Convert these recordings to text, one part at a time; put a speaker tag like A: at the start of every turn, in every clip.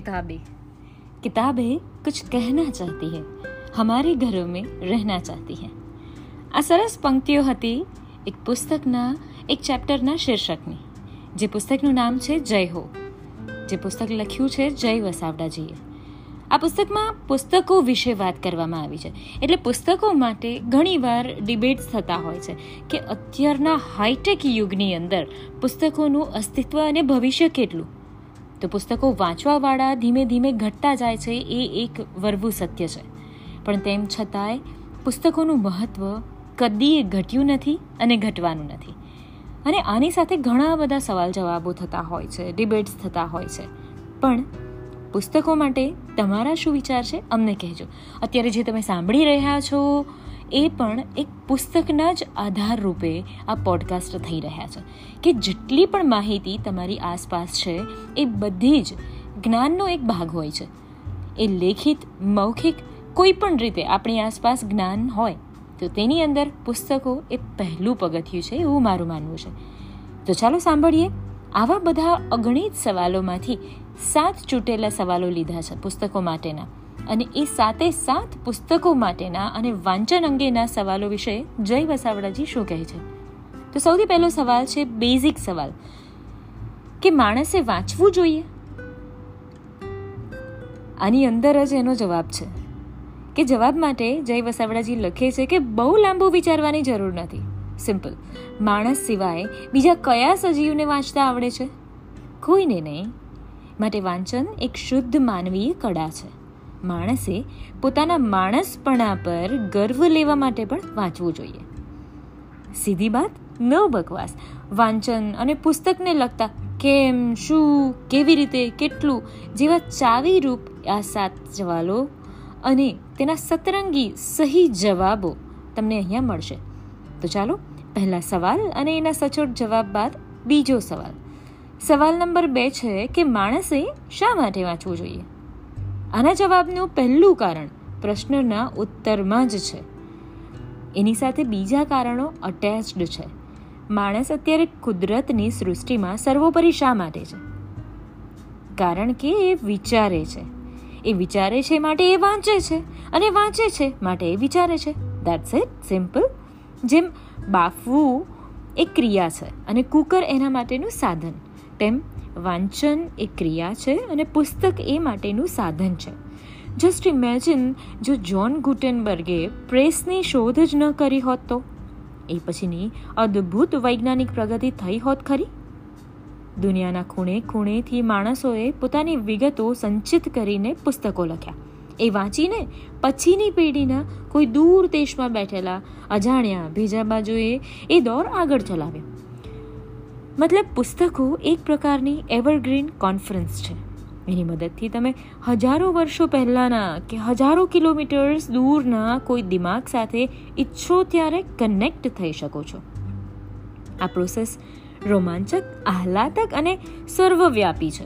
A: किताबें किताबें कुछ कहना चाहती है हमारे घरों में रहना चाहती है આ સરસ પંક્તિઓ હતી એક પુસ્તકના એક ચેપ્ટરના શીર્ષકની જે પુસ્તકનું નામ છે જય હો જે પુસ્તક લખ્યું છે જય વસાવડાજીએ આ પુસ્તકમાં પુસ્તકો વિશે વાત કરવામાં આવી છે એટલે પુસ્તકો માટે ઘણીવાર ડિબેટ્સ થતા હોય છે કે અત્યારના હાઈટેક યુગની અંદર પુસ્તકોનું અસ્તિત્વ અને ભવિષ્ય કેટલું તો પુસ્તકો વાંચવાવાળા ધીમે ધીમે ઘટતા જાય છે, એ એક વરવું સત્ય છે. પણ તેમ છતાંય, પુસ્તકોનું મહત્ત્વ કદીએ ઘટ્યું નથી અને ઘટવાનું નથી. અને આની સાથે ઘણા બધા સવાલ જવાબો થતા હોય છે, ડિબેટ્સ થતા હોય છે. પણ પુસ્તકો માટે તમારા શું વિચાર છે? અમને કહેજો. અત્યારે જે તમે સાંભળી રહ્યા છો એ પણ એક પુસ્તકના જ આધાર રૂપે આ પોડકાસ્ટ થઈ રહ્યા છે. કે જેટલી પણ માહિતી તમારી આસપાસ છે, એ બધી જ જ્ઞાનનો એક ભાગ હોય છે. એ લેખિત, મૌખિક, કોઈ પણ રીતે આપણી આસપાસ જ્ઞાન હોય, તો તેની અંદર પુસ્તકો એ પહેલું પગથિયું છે એવું મારું માનવું છે. તો ચાલો સાંભળીએ. આવા બધા અગણિત સવાલોમાંથી સાત ચૂંટેલા સવાલો લીધા છે પુસ્તકો માટેના. અને એ સાતે સાત પુસ્તકો માટેના અને વાંચન અંગેના સવાલો વિશે જય વસાવડાજી શું કહે છે? તો સૌથી પહેલો સવાલ છે, બેઝિક સવાલ. કે માણસે વાંચવું જોઈએ? આની અંદર જ એનો જવાબ છે. કે જવાબ માટે જય વસાવડાજી લખે છે કે બહુ લાંબુ વિચારવાની જરૂર નથી. સિમ્પલ. માણસ સિવાય બીજા કયા સજીવને વાંચતા આવડે છે? કોઈને નહીં. માટે વાંચન એક શુદ્ધ માનવીય કળા છે. માણસે પોતાના માણસપણા પર ગર્વ લેવા માટે પણ વાંચવું જોઈએ. સીધી વાત, ન બકવાસ. વાંચન અને પુસ્તકને લગતા કેમ, શું, કેવી રીતે, કેટલું જેવા ચાવીરૂપ આ સાત સવાલો અને તેના સતરંગી સહી જવાબો તમને અહીંયા મળશે. તો ચાલો, પહેલા સવાલ અને એના સચોટ જવાબ બાદ બીજો સવાલ. સવાલ નંબર બે છે કે માણસે શા માટે વાંચવું જોઈએ? આના જવાબનું પહેલું કારણ પ્રશ્નના ઉત્તરમાં જ છે. એની સાથે બીજા કારણો અટેચ્ડ છે. માણસ અત્યારે કુદરતની સૃષ્ટિમાં સર્વોપરી શા માટે છે? કારણ કે એ વિચારે છે. એ વિચારે છે માટે એ વાંચે છે અને વાંચે છે માટે એ વિચારે છે. દેટ્સ ઇટ સિમ્પલ જેમ બાફવું એ ક્રિયા છે અને કુકર એના માટેનું સાધન. તેમ વાંચન એ ક્રિયા છે અને પુસ્તક એ માટેનું સાધન છે. જસ્ટ ઇમેજિન જો જ્હોન ગુટેનબર્ગે પ્રેસની શોધ જ ન કરી હોત તો? એ પછીની અદ્ભુત વૈજ્ઞાનિક પ્રગતિ થઈ હોત ખરી? દુનિયાના ખૂણે ખૂણેથી માણસોએ પોતાની વિગતો સંચિત કરીને પુસ્તકો લખ્યા. એ વાંચીને પછીની પેઢીના કોઈ દૂર દેશમાં બેઠેલા અજાણ્યા બીજા બાજુએ એ દોર આગળ ચલાવ્યો. મતલબ પુસ્તકો એક પ્રકારની એવરગ્રીન કોન્ફરન્સ છે. એની મદદથી તમે હજારો વર્ષો પહેલાંના કે હજારો કિલોમીટર્સ દૂરના કોઈ દિમાગ સાથે ઈચ્છો ત્યારે કનેક્ટ થઈ શકો છો. આ પ્રોસેસ રોમાંચક, આહલાદક અને સર્વવ્યાપી છે.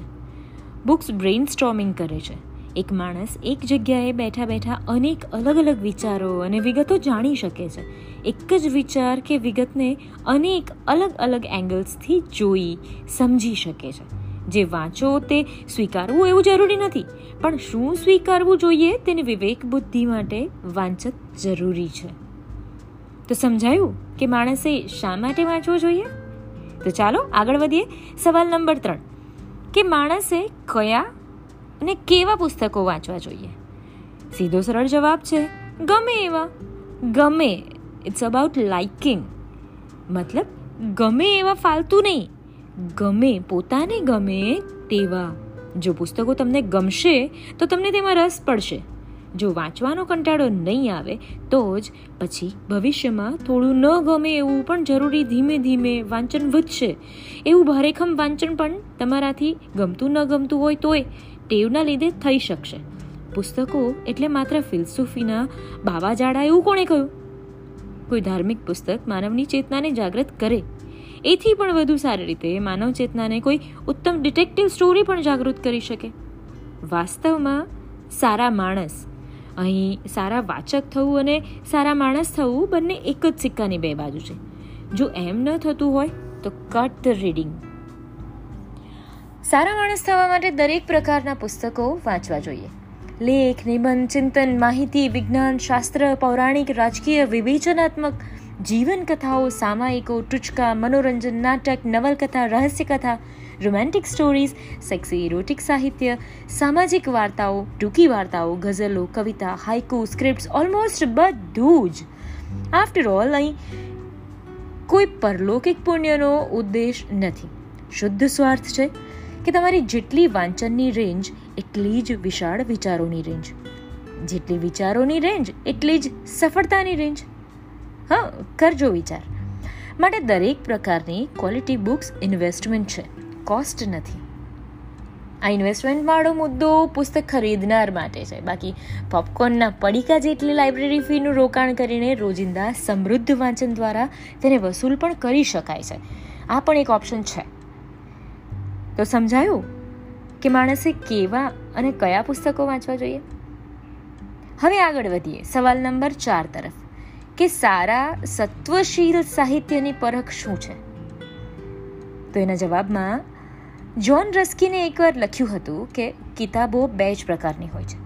A: બુક્સ બ્રેઇન સ્ટોમિંગ કરે છે. એક માણસ એક જગ્યાએ બેઠા બેઠા અનેક અલગ અલગ વિચારો અને વિગતો જાણી શકે છે. એક જ વિચાર કે વિગતને અનેક અલગ અલગ એંગલ્સથી જોઈ, સમજી શકે છે. જે વાંચો તે સ્વીકારવું એવું જરૂરી નથી, પણ શું સ્વીકારવું જોઈએ તેને વિવેક બુદ્ધિ માટે વાંચક જરૂરી છે. તો સમજાયું કે માણસે શા માટે વાંચવું જોઈએ? તો ચાલો આગળ વધીએ. સવાલ નંબર ત્રણ. કે માણસે કયા અને કેવા પુસ્તકો વાંચવા જોઈએ? સીધો સરળ જવાબ છે, ગમે એવા. ગમે ઇટ્સ અબાઉટ લાઇકિંગ મતલબ, ગમે એવા ફાલતુ નહીં. ગમે પોતાને ગમે તેવા. જો પુસ્તકો તમને ગમશે, તો તમને તેમાં રસ પડશે. જો વાંચવાનો કંટાળો નહીં આવે, તો જ પછી ભવિષ્યમાં થોડું ન ગમે એવું પણ જરૂરી ધીમે ધીમે વાંચન વધશે. એવું ભારેખમ વાંચન પણ તમારાથી ગમતું ન ગમતું હોય તોય ટેવના લીધે થઈ શકશે. પુસ્તકો એટલે માત્ર ફિલસુફીના બાવાજાડા એવું કોણે કહ્યું? કોઈ ધાર્મિક પુસ્તક માનવની ચેતનાને જાગૃત કરે. એથી પણ વધુ સારી રીતે માનવ ચેતનાને કોઈ ઉત્તમ ડિટેક્ટિવ સ્ટોરી પણ જાગૃત કરી શકે. વાસ્તવમાં સારા માણસ અહીં સારા વાચક થવું અને સારા માણસ થવું બંને એક જ સિક્કાની બે બાજુ છે. જો એમ ન થતું હોય, તો કટ ધ રીડિંગ સારા માણસ થવા માટે દરેક પ્રકારના પુસ્તકો વાંચવા જોઈએ. લેખ, નિબંધ, ચિંતન, માહિતી, વિજ્ઞાન, શાસ્ત્ર, પૌરાણિક, રાજકીય વિવેચનાત્મક જીવનકથાઓ સામાયિકો, ટૂચકા, મનોરંજન, નાટક, નવલકથા, રહસ્યકથા રોમેન્ટિક સ્ટોરીઝ સેક્સી ઇરોટિક સાહિત્ય સામાજિક વાર્તાઓ ટૂંકી વાર્તાઓ ગઝલો કવિતા હાઇકુ સ્ક્રિપ્ટ્સ ઓલમોસ્ટ બધું જ આફ્ટર ઓલ અહીં કોઈ પરલૌકિક પુણ્યનો ઉદ્દેશ નથી શુદ્ધ સ્વાર્થ છે કે તમારી જેટલી વાંચનની રેન્જ એટલી જ વિશાળ વિચારોની રેન્જ જેટલી વિચારોની રેન્જ એટલી જ સફળતાની રેન્જ હા કરજો વિચાર માટે દરેક પ્રકારની ક્વોલિટી બુક્સ ઇન્વેસ્ટમેન્ટ છે કોસ્ટ નથી. આ ઇન્વેસ્ટમેન્ટવાળો મુદ્દો પુસ્તક ખરીદનાર માટે છે. બાકી પોપકોર્નના પડીકા જેટલી લાઇબ્રેરી ફીનું રોકાણ કરીને રોજિંદા સમૃદ્ધ વાંચન દ્વારા તેને વસૂલ પણ કરી શકાય છે. આ પણ એક ઓપ્શન છે. તો સમજાયું? કે માણસે કેવા અને કયા પુસ્તકો વાંચવા જોઈએ? હવે આગળ વધીએ. સવાલ નંબર ચાર તરફ. કે સારા, સત્વશીલ સાહિત્યની પરખ શું છે? તો એના જવાબમાં જ્હોન રસ્કીને એકવાર લખ્યું હતું કે કિતાબો બે જ પ્રકારની હોય છે.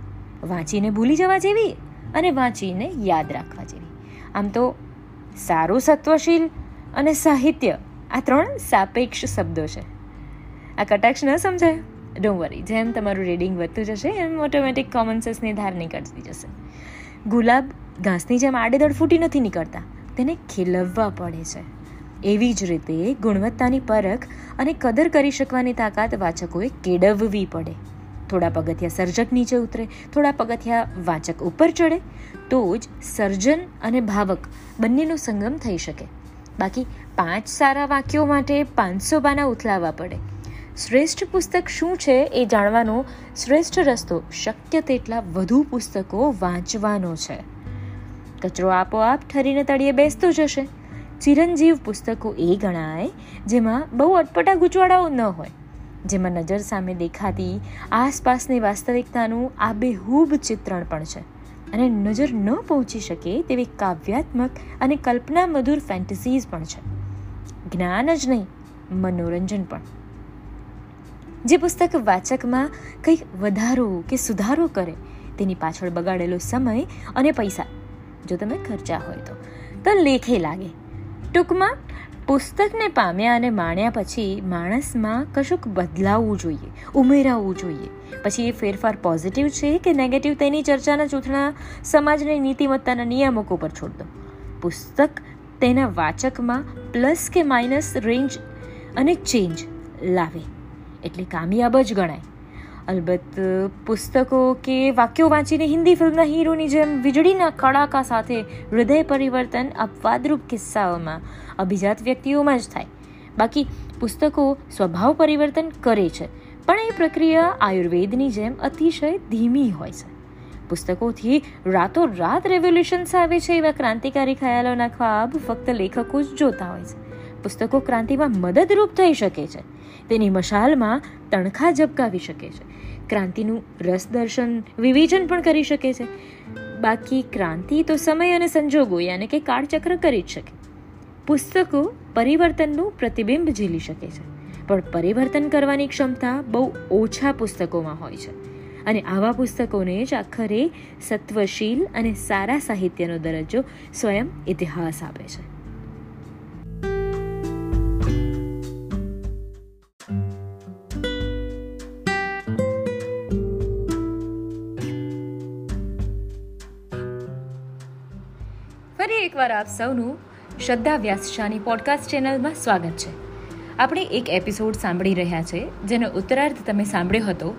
A: વાંચીને ભૂલી જવા જેવી અને વાંચીને યાદ રાખવા જેવી. આમ તો સારું સત્વશીલ અને સાહિત્ય આ ત્રણ સાપેક્ષ શબ્દો છે. આ કટાક્ષ ન સમજાય. ડોન્ટ વરી જેમ તમારું રીડિંગ વધતું જશે, એમ ઓટોમેટિક કોમન સેન્સની ધાર નીકળતી જશે. ગુલાબ ઘાસની જેમ આડેદડ ફૂટી નથી નીકળતા. તેને ખીલવવા પડે છે. એવી જ રીતે ગુણવત્તાની પરખ અને કદર કરી શકવાની તાકાત વાચકોએ કેળવવી પડે. થોડા પગથિયા સર્જક નીચે ઉતરે, થોડા પગથિયા વાચક ઉપર ચડે, તો જ સર્જન અને ભાવક બંનેનો સંગમ થઈ શકે. બાકી પાંચ સારા વાક્યો માટે પાંચસો બાના ઉથલાવવા પડે. શ્રેષ્ઠ પુસ્તક શું છે એ જાણવાનો શ્રેષ્ઠ રસ્તો શક્ય તેટલા વધુ પુસ્તકો વાંચવાનો છે. કચરો આપોઆપ ઠરીને તળિયે બેસતો જશે. ચિરંજીવ પુસ્તકો એ ગણાય, જેમાં બહુ અટપટા ગૂંચવાડાઓ ન હોય. જેમાં નજર સામે દેખાતી આસપાસની વાસ્તવિકતાનું આબેહૂબ ચિત્રણ પણ છે. અને નજર ન પહોંચી શકે તેવી કાવ્યાત્મક અને કલ્પના મધુર ફેન્ટસીઝ પણ છે. જ્ઞાન જ નહીં, મનોરંજન પણ. જે પુસ્તક વાચકમાં કંઈક વધારો કે સુધારો કરે, તેની પાછળ બગાડેલો સમય અને પૈસા. જો તમે ખર્ચા હોય તો. તો લેખે લાગે. ટૂંકમાં પુસ્તકને પામ્યા અને માણ્યા પછી માણસમાં કશુંક બદલાવવું જોઈએ, ઉમેરાવવું જોઈએ. પછી એ ફેરફાર પોઝિટિવ છે કે નેગેટિવ તેની ચર્ચાના જૂથના સમાજની નીતિમત્તાના નિયામકો પર છોડ દો પુસ્તક તેના વાચકમાં પ્લસ કે માઇનસ રેન્જ અને ચેન્જ લાવે. એટલે કામયાબ જ ગણાય. અલબત્ત, પુસ્તકો કે વાક્યો વાંચીને હિન્દી ફિલ્મના હીરોની જેમ વીજળીના કડાકા સાથે હૃદય પરિવર્તન અપવાદરૂપ કિસ્સાઓમાં અભિજાત વ્યક્તિઓમાં જ થાય. બાકી, પુસ્તકો સ્વભાવ પરિવર્તન કરે છે, પણ એ પ્રક્રિયા આયુર્વેદની જેમ અતિશય ધીમી હોય છે. પુસ્તકોથી રાતો રાત રેવોલ્યુશન્સ આવે છે એવા ક્રાંતિકારી ખયાલોના ખ્વાબ ફક્ત લેખકો જ જોતા હોય છે. પુસ્તકો ક્રાંતિમાં મદદરૂપ થઈ શકે છે. તેની મશાલમાં તણખા ઝબકાવી શકે છે. ક્રાંતિનું રસદર્શન વિવેચન પણ કરી શકે છે. બાકી ક્રાંતિ તો સમય અને સંજોગો, યાને કે કાળચક્ર કરી જ શકે. પુસ્તકો પરિવર્તનનું પ્રતિબિંબ ઝીલી શકે છે. પણ પરિવર્તન કરવાની ક્ષમતા બહુ ઓછા પુસ્તકોમાં હોય છે. અને આવા પુસ્તકોને જ આખરે સત્વશીલ અને સારા સાહિત્યનો દરજ્જો સ્વયં ઇતિહાસ આપે છે. એકવાર આપ સૌનું શ્રદ્ધા વ્યાસશાની પોડકાસ્ટ ચેનલમાં સ્વાગત છે. આપણે એક એપિસોડ સાંભળી રહ્યા છે, જેનો ઉત્તરાર્ધ તમે સાંભળ્યો હતો,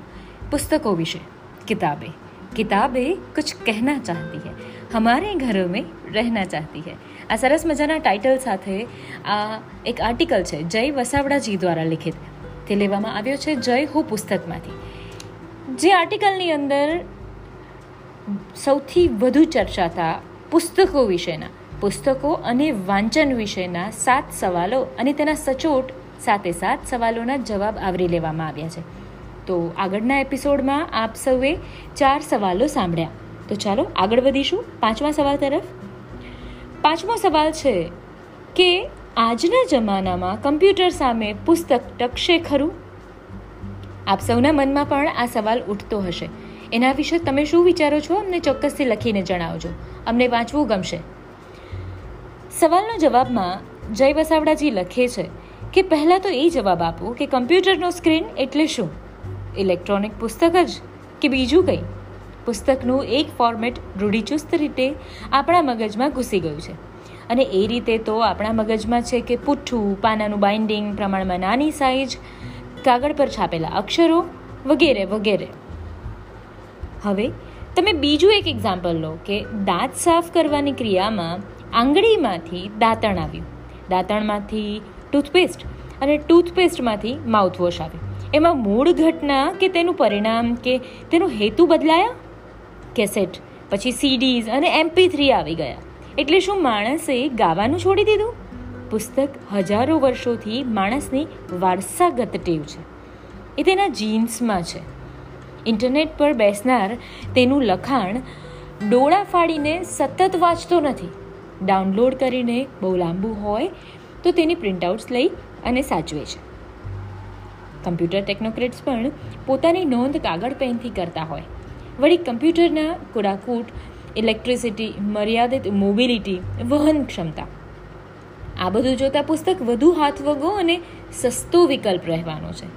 A: પુસ્તકો વિશે. કિતાબે. કિતાબે કુછ કહેના ચાહતી હૈ. હમારે ઘરો મેં રહેના ચાહતી હૈ. આ સરસ મજાના ટાઇટલ સાથે આ એક આર્ટિકલ છે, જય વસાવડાજી દ્વારા લિખિત. તે લેવામાં આવ્યો છે, જય હું પુસ્તકમાંથી. જે આર્ટિકલની અંદર સૌથી વધુ ચર્ચાતા પુસ્તકો વિશેના પુસ્તકો અને વાંચન વિશેના સાત સવાલો અને તેના સચોટ સાથે સાત સવાલોના જવાબ આવરી લેવામાં આવ્યા છે. તો આગળના એપિસોડમાં આપ સૌએ ચાર સવાલો સાંભળ્યા. તો ચાલો આગળ વધીશું પાંચમા સવાલ તરફ. પાંચમો સવાલ છે કે આજના જમાનામાં કમ્પ્યુટર સામે પુસ્તક ટકશે ખરું? આપ સૌના મનમાં પણ આ સવાલ ઉઠતો હશે. એના વિશે તમે શું વિચારો છો? અમને ચોક્કસથી લખીને જણાવજો. અમને વાંચવું ગમશે. સવાલનો જવાબમાં જય વસાવડાજી લખે છે કે પહેલાં તો એ જવાબ આપો કે કમ્પ્યુટરનો સ્ક્રીન એટલે શું? ઇલેક્ટ્રોનિક પુસ્તક જ કે બીજું કંઈ? પુસ્તકનું એક ફોર્મેટ રૂઢિચુસ્ત રીતે આપણા મગજમાં ઘૂસી ગયું છે. અને એ રીતે તો આપણા મગજમાં છે કે પુઠ્ઠું, પાનાનું બાઇન્ડિંગ પ્રમાણમાં નાની સાઇઝ કાગળ પર છાપેલા અક્ષરો વગેરે વગેરે. હવે તમે બીજું એક એક્ઝામ્પલ લો કે દાંત સાફ કરવાની ક્રિયામાં આંગળીમાંથી દાંતણ આવ્યું. દાંતણમાંથી ટૂથપેસ્ટ અને ટૂથપેસ્ટમાંથી માઉથવોશ આવ્યું. એમાં મૂળ ઘટના કે તેનું પરિણામ કે તેનો હેતુ બદલાયા? કેસેટ, પછી સીડીઝ અને એમપી થ્રી આવી ગયા. એટલે શું માણસે ગાવાનું છોડી દીધું? પુસ્તક હજારો વર્ષોથી માણસની વારસાગત ટેવ છે. એ તેના જીન્સમાં છે. ઇન્ટરનેટ પર બેસનાર તેનું લખાણ ડોળા ફાડીને સતત વાંચતો નથી. ડાઉનલોડ કરીને બહુ લાંબુ હોય તો તેની પ્રિન્ટઆઉટ્સ લઈ અને સાચવે છે. કમ્પ્યુટર ટેકનોક્રેટ્સ પણ પોતાની નોંધ કાગળ પેનથી કરતા હોય. વળી કમ્પ્યુટરના કુડાકૂટ, ઇલેક્ટ્રિસિટી, મર્યાદિત મોબિલિટી વહન ક્ષમતા આ બધું જોતાં પુસ્તક વધુ હાથવગો અને સસ્તો વિકલ્પ રહેવાનો છે.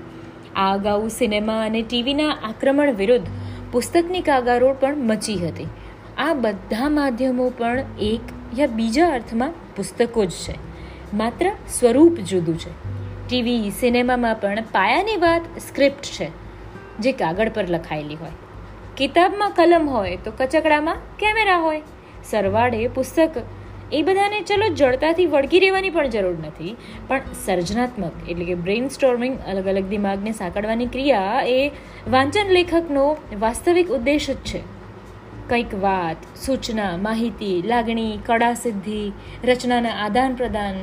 A: આ અગાઉ સિનેમા અને ટીવીના આક્રમણ વિરુદ્ધ પુસ્તકની કાગારોળ પણ મચી હતી. આ બધા માધ્યમો પણ એક યા બીજા અર્થમાં પુસ્તકો જ છે. માત્ર સ્વરૂપ જુદું છે. ટીવી સિનેમામાં પણ પાયાની વાત સ્ક્રિપ્ટ છે, જે કાગળ પર લખાયેલી હોય. કિતાબમાં કલમ હોય તો કચકડામાં કેમેરા હોય. સરવાળે પુસ્તક. એ બધાને ચલો જડતાથી વળગી રહેવાની પણ જરૂર નથી, પણ સર્જનાત્મક એટલે કે બ્રેઇન સ્ટોર્મિંગ અલગ અલગ દિમાગને સાંકળવાની ક્રિયા એ વાંચન લેખકનો વાસ્તવિક ઉદ્દેશ જ છે. કંઈક વાત, સૂચના, માહિતી, લાગણી કળા સિદ્ધિ રચનાના આદાન પ્રદાન,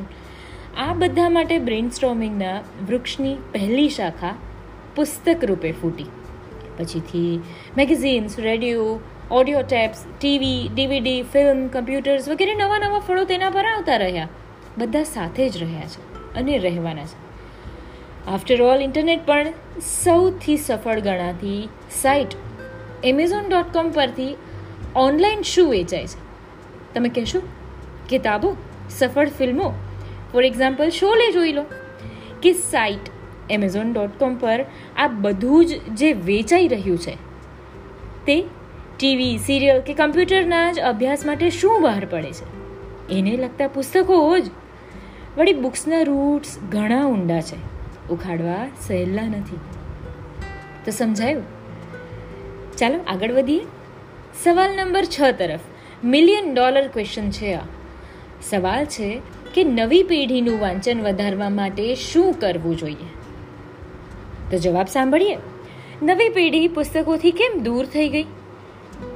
A: આ બધા માટે બ્રેઇન સ્ટોર્મિંગના વૃક્ષની પહેલી શાખા પુસ્તક રૂપે ફૂટી. પછીથી magazines, radio, audio tapes, TV, DVD, film, computers વગેરે નવા નવા ફળો તેના પર આવતા રહ્યા. બધા સાથે જ રહ્યા છે અને રહેવાના છે. આફ્ટર ઓલ ઇન્ટરનેટ પણ સૌથી સફળ ગણાતી સાઇટ એમેઝોન ડોટ કોમ પરથી ઓનલાઈન શું વેચાય છે? તમે કહેશો, કિતાબો, સફળ ફિલ્મો. ફોર એક્ઝામ્પલ શોલે જોઈ લો. કે સાઇટ એમેઝોન ડોટ કોમ પર આ બધું જ જે વેચાઈ રહ્યું છે, તે ટીવી સિરિયલ કે કમ્પ્યુટરના જ અભ્યાસ માટે શું બહાર પડે છે? એને લગતા પુસ્તકો જ. વળી બુક્સના રૂટ્સ ઘણા ઊંડા છે. ઉખાડવા સહેલા નથી. તો સમજાયું? ચાલો આગળ વધીએ. સવાલ નંબર છ તરફ મિલિયન ડોલર ક્વેશ્ચન છે આ. સવાલ છે કે નવી પેઢીનું વાંચન વધારવા માટે શું કરવું જોઈએ? તો જવાબ સાંભળીએ. નવી પેઢી પુસ્તકોથી કેમ દૂર થઈ ગઈ?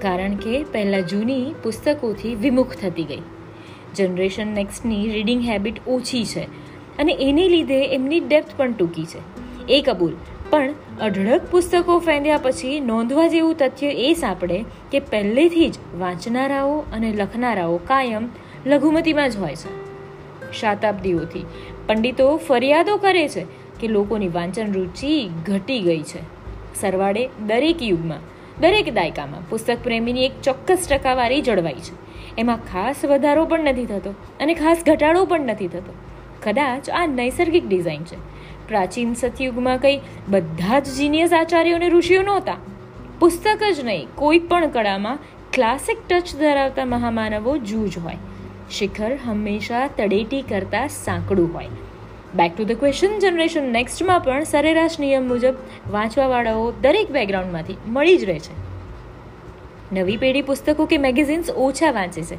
A: કારણ કે પહેલાં જૂની પુસ્તકોથી વિમુખ થતી ગઈ. જનરેશન નેક્સ્ટની રીડિંગ હેબિટ ઓછી છે અને એને લીધે એમની ડેપ્થ પણ ટૂંકી છે. એ કબૂલ પણ અઢળક પુસ્તકો ફેંદ્યા પછી નોંધવા જેવું તથ્ય એ સાંપડે કે પહેલેથી જ વાંચનારાઓ અને લખનારાઓ કાયમ લઘુમતીમાં જ હોય છે. શતાબ્દીઓથી પંડિતો ફરિયાદો કરે છે કે લોકોની વાંચન રુચિ ઘટી ગઈ છે. સરવાળે દરેક યુગમાં, દરેક દાયકામાં પુસ્તક પ્રેમીની એક ચોક્કસ ટકાવારી જળવાઈ છે. એમાં ખાસ વધારો પણ નથી થતો અને ખાસ ઘટાડો પણ નથી થતો. કદાચ આ નૈસર્ગિક ડિઝાઇન છે. પ્રાચીન સતયુગમાં કંઈ બધા જ જીનિયસ આચાર્યો અને ઋષિઓ નહોતા. પુસ્તક જ નહીં, કોઈ પણ કળામાં ક્લાસિક ટચ ધરાવતા મહામાનવો જૂજ હોય. શિખર હંમેશા તળેટી કરતાં સાંકડું હોય. Back to the question generation નેક્સ્ટમાં પણ સરેરાશ નિયમ મુજબ વાંચવાવાળાઓ દરેક બેકગ્રાઉન્ડમાંથી મળી જ રહે છે. નવી પેઢી પુસ્તકો કે મેગેઝિન્સ ઓછા વાંચે છે.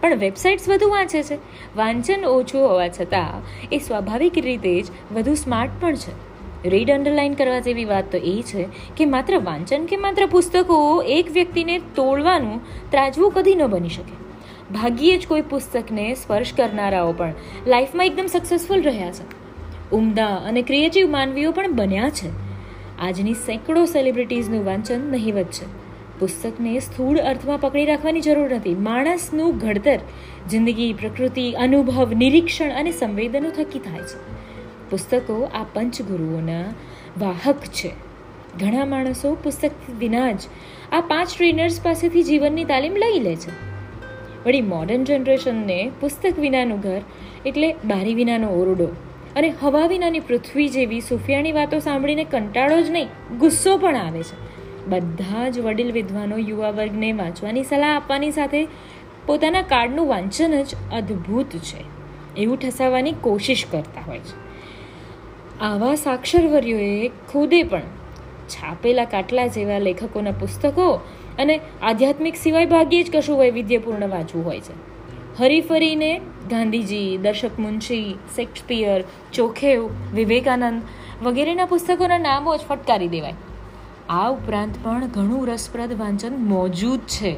A: પણ વેબસાઇટ્સ વધુ વાંચે છે. વાંચન ઓછું હોવા છતાં, એ સ્વાભાવિક રીતે જ વધુ સ્માર્ટ પણ છે. રીડ અંડરલાઇન કરવા જેવી વાત તો એ છે કે માત્ર વાંચન કે માત્ર પુસ્તકો એક વ્યક્તિને તોડવાનું ત્રાજવું કદી ન બની શકે. ભાગ્યે જ કોઈ પુસ્તકને સ્પર્શ કરનારાઓ પણ લાઈફમાં એકદમ સક્સેસફુલ રહ્યા છે. ઉમદા અને ક્રિએટિવ માનવીઓ પણ બન્યા છે. આજની સેંકડો સેલિબ્રિટીઝનું વાંચન નહીવત છે. પુસ્તકને સ્થૂળ અર્થમાં પકડી રાખવાની જરૂર નથી. માણસનું ઘડતર, જિંદગી, પ્રકૃતિ, અનુભવ, નિરીક્ષણ અને સંવેદનો થકી થાય છે. પુસ્તકો આ પંચગુરુઓના વાહક છે. ઘણા માણસો પુસ્તક વિના જ આ પાંચ ટ્રેનર્સ પાસેથી જીવનની તાલીમ લઈ લે છે. વળી મોડર્ન જનરેશનને પુસ્તક વિનાનું ઘર એટલે બારી વિનાનો ઓરડો અને હવા વિનાની પૃથ્વી જેવી સુફિયાની વાતો સાંભળીને કંટાળો જ નહીં, ગુસ્સો પણ આવે છે. બધા જ વડીલ વિદ્વાનો યુવા વર્ગને વાંચવાની સલાહ આપવાની સાથે પોતાના કાર્ડનું વાંચન જ અદ્ભુત છે. એવું ઠસાવવાની કોશિશ કરતા હોય છે. આવા સાક્ષરવર્યોએ ખુદે પણ છાપેલા કાટલા જેવા લેખકોના પુસ્તકો અને આધ્યાત્મિક સિવાય ભાગ્યે જ કશું વૈવિધ્યપૂર્ણ વાંચવું હોય છે. હરીફરીને ગાંધીજી દર્શક મુનશી, શેક્સપિયર, ચોખેવ, વિવેકાનંદ વગેરેના પુસ્તકોના નામો જ ફટકારી દેવાય. આ ઉપરાંત પણ ઘણું રસપ્રદ વાંચન મોજૂદ છે.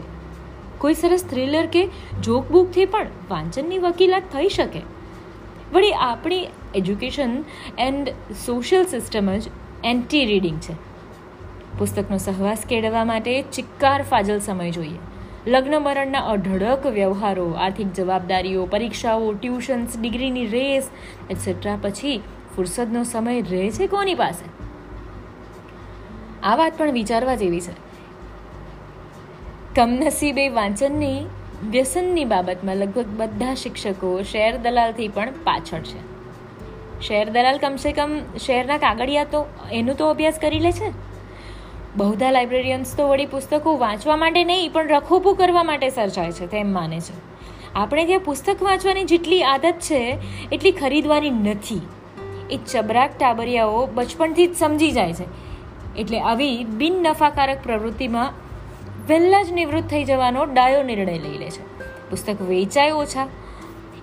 A: કોઈ સરસ થ્રિલર કે જોકબુકથી પણ વાંચનની વકીલાત થઈ શકે. વળી આપણી એજ્યુકેશન એન્ડ સોશિયલ સિસ્ટમ જ એન્ટી રીડિંગ છે. પુસ્તકનો સહવાસ કેળવવા માટે ચિક્કાર ફાજલ સમય જોઈએ. લગ્ન મરણના અઢળક વ્યવહારો, આર્થિક જવાબદારીઓ, પરીક્ષાઓ ટ્યુશન્સ ડિગ્રીની રેસ એટસેટ્રા પછી ફુરસદનો સમય રહે છે કોની પાસે? આ વાત પણ વિચારવા જેવી છે. કમનસીબે વાંચનની, વ્યસનની બાબતમાં લગભગ બધા શિક્ષકો શેર દલાલથી પણ પાછળ છે. શેર દલાલ કમસે કમ શેરના કાગળિયા તો એનું તો અભ્યાસ કરી લે છે. બહુધા લાઇબ્રેરિયન્સ તો વળી પુસ્તકો વાંચવા માટે નહીં, પણ રખોપું કરવા માટે સર્જાય છે, તેમ માને છે. આપણે ત્યાં પુસ્તક વાંચવાની જેટલી આદત છે, એટલી ખરીદવાની નથી. એ ચબરાક ટાબરિયાઓ બચપણથી જ સમજી જાય છે. એટલે આવી બિન નફાકારક પ્રવૃત્તિમાં વહેલા જ નિવૃત્ત થઈ જવાનો ડાયો નિર્ણય લઈ લે છે. પુસ્તક વેચાય ઓછા,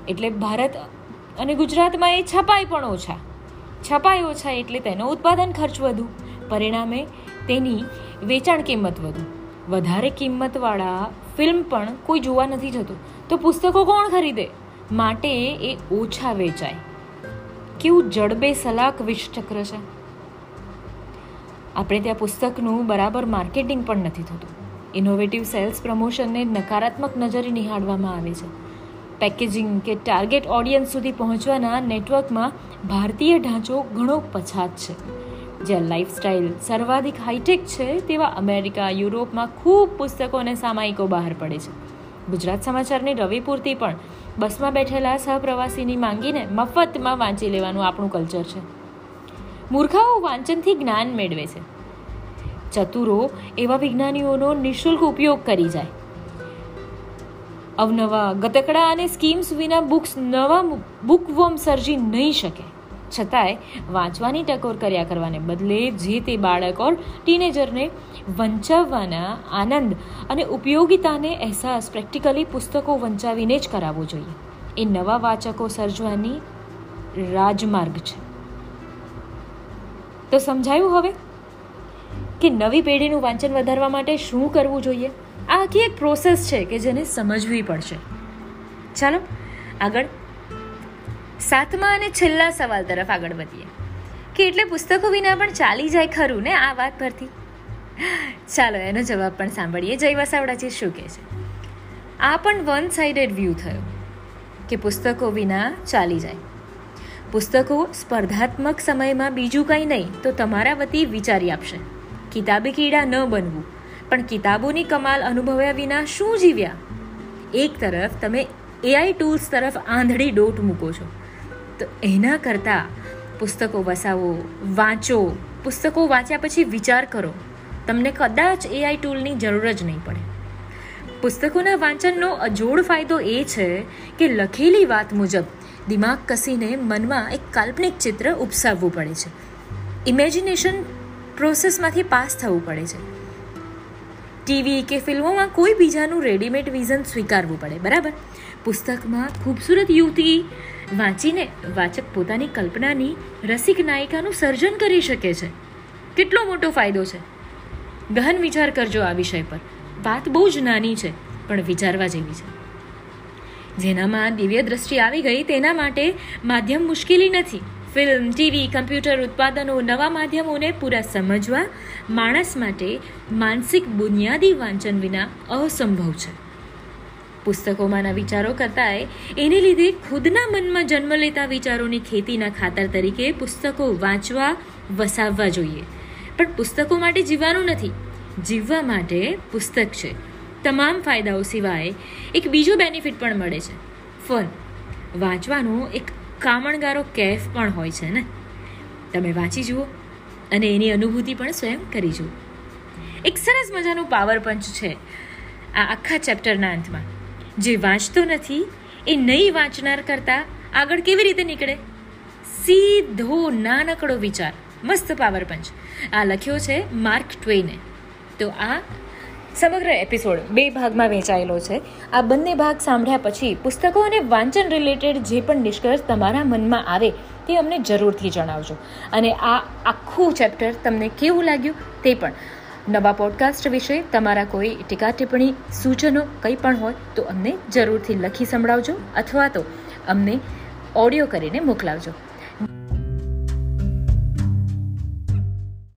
A: એટલે ભારત અને ગુજરાતમાં એ છપાય પણ ઓછા. છપાય ઓછા એટલે તેનો ઉત્પાદન ખર્ચ વધુ, પરિણામે તેની વેચાણ કિંમત વધુ. વધારે કિંમતવાળા ફિલ્મ પણ કોઈ જોવા નથી જતું. તો પુસ્તકો કોણ ખરીદે? માટે એ ઓછા વેચાય. કેવું જડબે સલાક વિષચક્ર છે. આપણે ત્યાં પુસ્તકનું બરાબર માર્કેટિંગ પણ નથી થતું. ઇનોવેટિવ સેલ્સ પ્રમોશનને નકારાત્મક નજરે નિહાળવામાં આવે છે. પેકેજિંગ કે ટાર્ગેટ ઓડિયન્સ સુધી પહોંચવાના નેટવર્કમાં ભારતીય ઢાંચો ઘણો પછાત છે. જ્યાં લાઇફસ્ટાઇલ સર્વાધિક હાઈટેક છે, તેવા અમેરિકા યુરોપમાં ખૂબ પુસ્તકો અને સામાયિકો બહાર પડે છે. ગુજરાત સમાચારની રવિ પૂરતી પણ. બસમાં બેઠેલા સહપ્રવાસીની માંગીને મફતમાં વાંચી લેવાનું આપણું કલ્ચર છે. મૂર્ખાઓ વાંચનથી જ્ઞાન મેળવે છે. ચતુરો એવા વિજ્ઞાનીઓનો નિઃશુલ્ક ઉપયોગ કરી જાય. અવનવા ગતકડા અને સ્કીમ્સ વિના બુક્સ નવા બુકવોર્મ સર્જી નહીં શકે. છતાંય વાંચવાની ટકોર કર્યા કરવાને બદલે જે તે બાળક ઓર ટીનેજરને વંચાવવાના આનંદ અને ઉપયોગિતાને અહેસાસ પ્રેક્ટિકલી પુસ્તકો વંચાવીને જ કરાવવો જોઈએ. એ નવા વાચકો સર્જવાની રાજમાર્ગ છે. તો સમજાયું હવે? કે નવી પેઢીનું વાંચન વધારવા માટે શું કરવું જોઈએ? આ આખી એક પ્રોસેસ છે કે જેને સમજવી પડશે. ચાલો, આગળ. સાતમા અને છેલ્લા સવાલ તરફ આગળ વધીએ. કે એટલે પુસ્તકો વિના પણ ચાલી જાય ખરું ને આ વાત પરથી? ચાલો, એનો જવાબ પણ સાંભળીએ. જય વસાવડાજી શું કહે છે? આ પણ વન સાઇડેડ વ્યૂ થયો કે પુસ્તકો વિના ચાલી જાય. પુસ્તકો સ્પર્ધાત્મક સમયમાં બીજું કંઈ નહીં, તો તમારા વતી વિચારી આપશે. કિતાબી કીડા ન બનવું, પણ કિતાબોની કમાલ અનુભવ્યા વિના શું જીવ્યા? એક તરફ તમે એઆઈ ટૂલ્સ તરફ આંધળી ડોટ મૂકો છો, તો એના કરતાં પુસ્તકો વસાવો, વાંચો, પુસ્તકો વાંચ્યા પછી વિચાર કરો. તમને કદાચ એઆઈ ટૂલની જરૂર જ નહીં પડે. પુસ્તકોના વાંચનનો અજોડ ફાયદો એ છે કે લખેલી વાત મુજબ દિમાગ કસીને મનમાં એક કાલ્પનિક ચિત્ર ઉપસાવવું પડે છે. ઇમેજિનેશન પ્રોસેસમાંથી પાસ થવું પડે છે. ટીવી કે ફિલ્મોમાં કોઈ બીજાનું રેડીમેડ વિઝન સ્વીકારવું પડે, બરાબર? પુસ્તકમાં ખૂબસૂરત યુવતી વાંચીને વાચક પોતાની કલ્પનાની રસિક નાયિકાનું સર્જન કરી શકે છે. કેટલો મોટો ફાયદો છે. ગહન વિચાર કરજો આ વિષય પર. વાત બહુ જ નાની છે, પણ વિચારવા જેવી છે. જેનામાં દિવ્ય દ્રષ્ટિ આવી ગઈ તેના માટે માધ્યમ મુશ્કેલી નથી. ફિલ્મ, ટીવી, કમ્પ્યુટર ઉત્પાદનો, નવા માધ્યમોને પૂરા સમજવા માણસ માટે માનસિક બુનિયાદી વાંચન વિના અસંભવ છે. પુસ્તકોમાંના વિચારો કરતાંય એને લીધે ખુદના મનમાં જન્મ લેતા વિચારોની ખેતીના ખાતર તરીકે પુસ્તકો વાંચવા, વસાવવા જોઈએ. પણ પુસ્તકો માટે જીવવાનું નથી. જીવવા માટે પુસ્તક છે. તમામ ફાયદાઓ સિવાય એક બીજો બેનિફિટ પણ મળે છે. ફન. વાંચવાનો એક કામણગારો કેફ પણ હોય છે ને? તમે વાંચી જુઓ અને એની અનુભૂતિ પણ સ્વયં કરી જુઓ. એક સરસ મજાનું પાવર પંચ છે આ આખા ચેપ્ટરના અંતમાં. જે વાંચતો નથી, એ નહીં વાંચનાર કરતાં આગળ કેવી રીતે નીકળે? સીધો નાનકડો વિચાર. મસ્ત પાવર પંચ આ લખ્યો છે માર્ક ટ્વેને. તો આ સમગ્ર એપિસોડ બે ભાગમાં વહેંચાયેલો છે. આ બંને ભાગ સાંભળ્યા પછી પુસ્તકો અને વાંચન રિલેટેડ જે પણ નિષ્કર્ષ તમારા મનમાં આવે તે અમને જરૂરથી જણાવજો. અને આ આખું ચેપ્ટર તમને કેવું લાગ્યું તે પણ. નવા પોડકાસ્ટ વિશે તમારા કોઈ ટીકા ટિપ્પણી, સૂચનો કંઈ પણ હોય તો અમને જરૂરથી લખી સંભળાવજો અથવા તો અમને ઓડિયો કરીને મોકલાવજો.